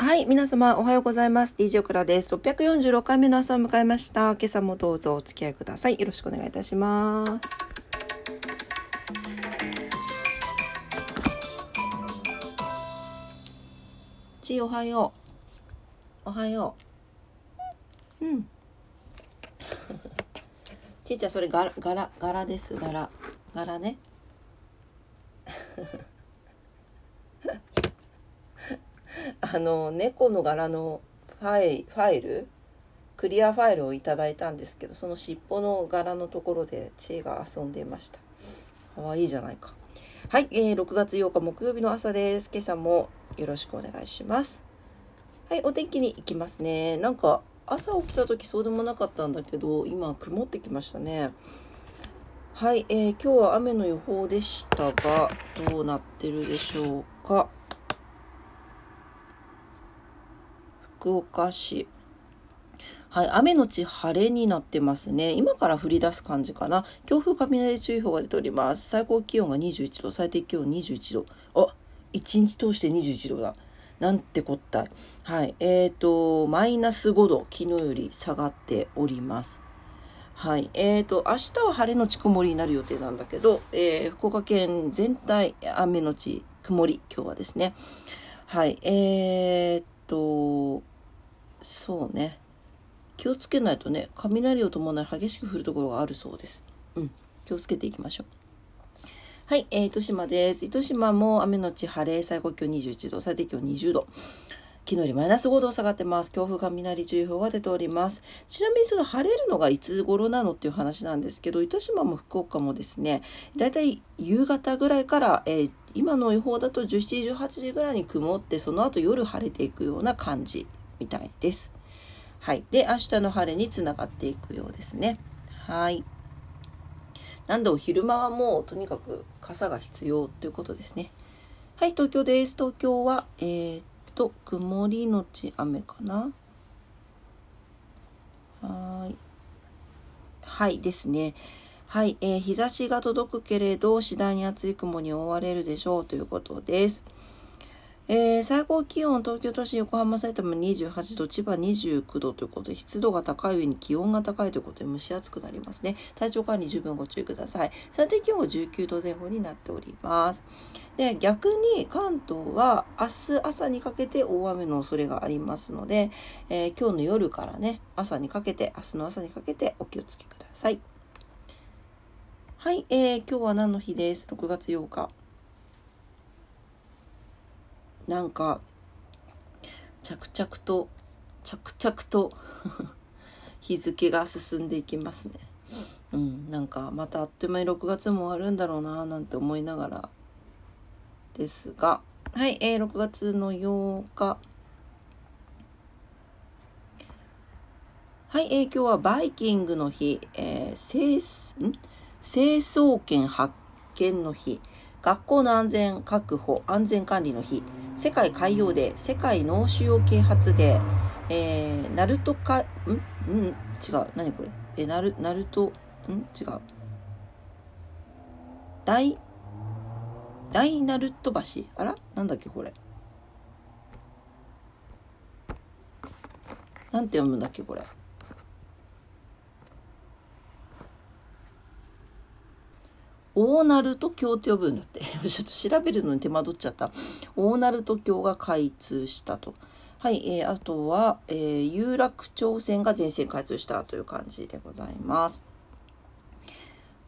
はい、皆様おはようございます。DJ オクラです。646回目の朝を迎えました。今朝もどうぞお付き合いください。よろしくお願いいたします。ちおはよう。おはよう。うん。ちーちゃん、それ柄、柄、柄です。柄。柄ね。あの猫の柄のファイファイルクリアファイルをいただいたんですけどその尻尾の柄のところで知恵が遊んでいました。かわいいじゃないか。はい、えー、6月8日木曜日の朝です。今朝もよろしくお願いします。はいお天気に行きますね。なんか朝起きた時そうでもなかったんだけど今曇ってきましたね。はい、えー、今日は雨の予報でしたがどうなってるでしょうか。福岡市。はい、雨のち晴れになってますね。今から降り出す感じかな。強風雷注意報が出ております。最高気温が21度、最低気温21度。あ、一日通して21度だ。なんてこったい。はい、えーと、マイナス5度、昨日より下がっております。はい。えーと、明日は晴れのち曇りになる予定なんだけど、えー、福岡県全体雨のち曇り、今日はですね。はい。えーと、そうね。気をつけないとね、雷を伴い激しく降るところがあるそうです。うん。気をつけていきましょう。はい、えー、糸島です。糸島も雨のち晴れ、最高気温21度、最低気温20度。昨日よりマイナス5度下がってます。強風雷注意報が出ております。ちなみにその晴れるのがいつ頃なのっていう話なんですけど、糸島も福岡もですね、だいたい夕方ぐらいから、えー、今の予報だと17時、18時ぐらいに曇って、その後夜晴れていくような感じみたいです。はい。で、明日の晴れにつながっていくようですね。はい。なんでお昼間はもうとにかく傘が必要ということですね。はい、東京です。東京は、えー、と、曇りのち雨かな。はい。はいですね。はい、えー、日差しが届くけれど、次第に厚い雲に覆われるでしょうということです。えー、最高気温、東京都心、横浜、埼玉28度、千葉29度ということで、湿度が高い上に気温が高いということで蒸し暑くなりますね。体調管理十分ご注意ください。最低気温が19度前後になっております。で、逆に関東は明日朝にかけて大雨の恐れがありますので、えー、今日の夜からね、朝にかけて、明日の朝にかけてお気をつけください。はい、えー、今日は何の日です ?6 月8日。なんか着々と着々と 日付が進んでいきますね。うん、なんかまたあっという間に6月も終わるんだろうななんて思いながらですが。はい、えー、6月の8日。はい、えー、今日はバイキングの日、えー、成ん？成層圏発見の日。学校の安全確保、安全管理の日、世界海洋デー、世界脳腫瘍啓発デー、えー、ナルトか、ん？ん？違う。何これ？え、ナル、ナルト、ん？違う。大、大ナルト橋？あら？なんだっけこれ。なんて読むんだっけこれ。大鳴門橋って呼ぶんだって。ちょっと調べるのに手間取っちゃった。大鳴門橋が開通したと。はい、えー、あとは、えー、有楽町線が全線開通したという感じでございます。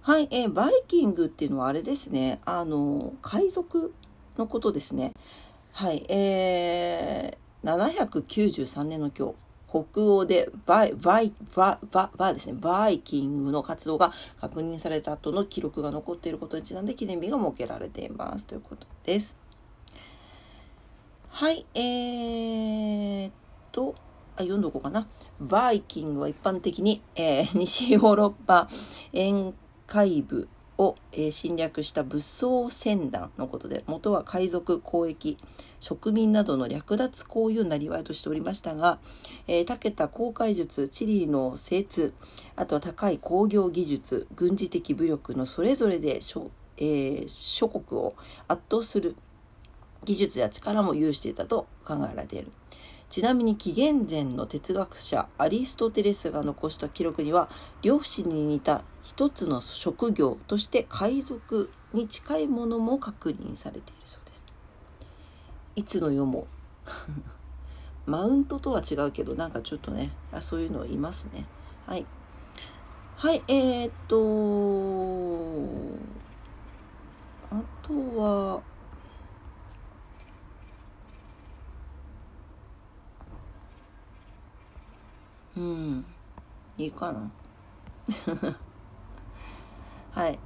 はい、えー、バイキングっていうのはあれですね。あの、海賊のことですね。はい、えー、793年の今日。北欧でバイ、バイ、バ、バ、バですね、バイキングの活動が確認された後の記録が残っていることにちなんで記念日が設けられていますということです。はい、えーと、あ、読んどこうかな。バイキングは一般的に、えー、西ヨーロッパ沿海部を、え、侵略した武装船団のことで元は海賊交易植民などの略奪行為をなりわいとしておりましたが、えー、長けた航海術地理の精通あとは高い工業技術軍事的武力のそれぞれで諸,、えー、諸国を圧倒する技術や力も有していたと考えられている。ちなみに紀元前の哲学者アリストテレスが残した記録には漁師に似た一つの職業として海賊に近いものも確認されているそうです。いつの世も？マウントとは違うけどなんかちょっとねあそういうのいますね。はい。はい、えー、っとあとはうん。いいかな。はい。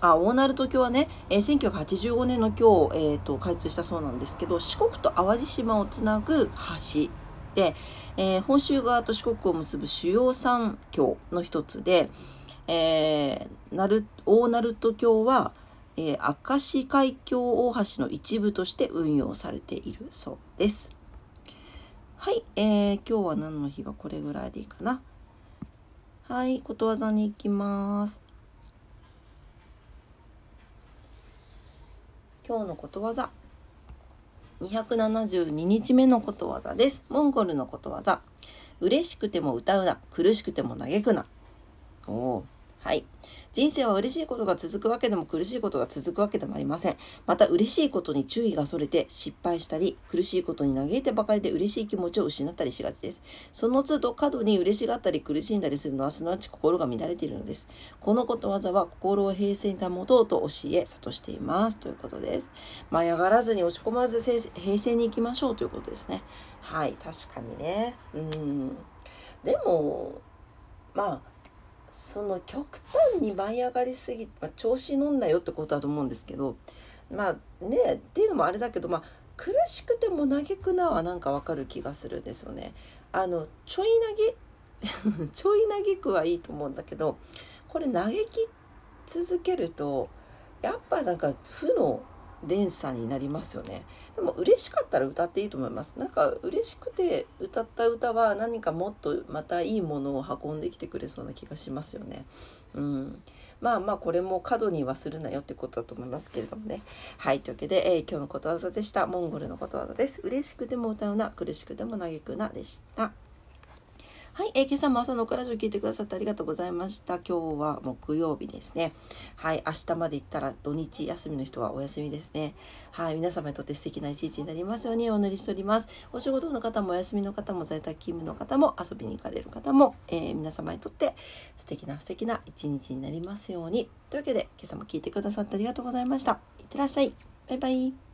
あ、大鳴門橋はね、えー、1985年の今日、えーと、開通したそうなんですけど、四国と淡路島をつなぐ橋で、えー、本州側と四国を結ぶ主要三橋の一つで、えー、なる大鳴門橋は、えー、明石海峡大橋の一部として運用されているそうです。はい、えー、今日は何の日はこれぐらいでいいかな？はい、ことわざに行きます。今日のことわざ。272日目のことわざです。モンゴルのことわざ。嬉しくても歌うな、苦しくても嘆くな。おお。はい。人生は嬉しいことが続くわけでも苦しいことが続くわけでもありません。また嬉しいことに注意がそれて失敗したり、苦しいことに嘆いてばかりで嬉しい気持ちを失ったりしがちです。その都度過度に嬉しがったり苦しんだりするのはすなわち心が乱れているのです。このことわざは心を平静に保とうと教え、諭しています。ということです。舞い上がらずに落ち込まず平静に行きましょうということですね。はい、確かにね。うん。でも、まあ、その極端に舞い上がりすぎ、まあ、調子乗んなよってことだと思うんですけどまあねっていうのもあれだけどまあ苦しくても嘆くなはなんかわかる気がするんですよね。あのちょい投げ？ちょい嘆くはいいと思うんだけどこれ嘆き続けるとやっぱなんか負の連鎖になりますよね。でも嬉しかったら歌っていいと思います。なんか嬉しくて歌った歌は何かもっとまたいいものを運んできてくれそうな気がしますよね。うん。まあまあこれも過度にはするなよってことだと思いますけれどもね。はい。というわけで、えー、今日のことわざでした。モンゴルのことわざです。嬉しくても歌うな、苦しくても嘆くなでした。はい、えー、今朝も朝のクラジオ聞いてくださってありがとうございました。今日は木曜日ですね。はい、明日まで行ったら土日休みの人はお休みですね。はい、皆様にとって素敵な一日になりますようにお祈りしております。お仕事の方もお休みの方も在宅勤務の方も遊びに行かれる方も、えー、皆様にとって素敵な素敵な一日になりますように。というわけで今朝も聞いてくださってありがとうございました。いってらっしゃい。バイバイ。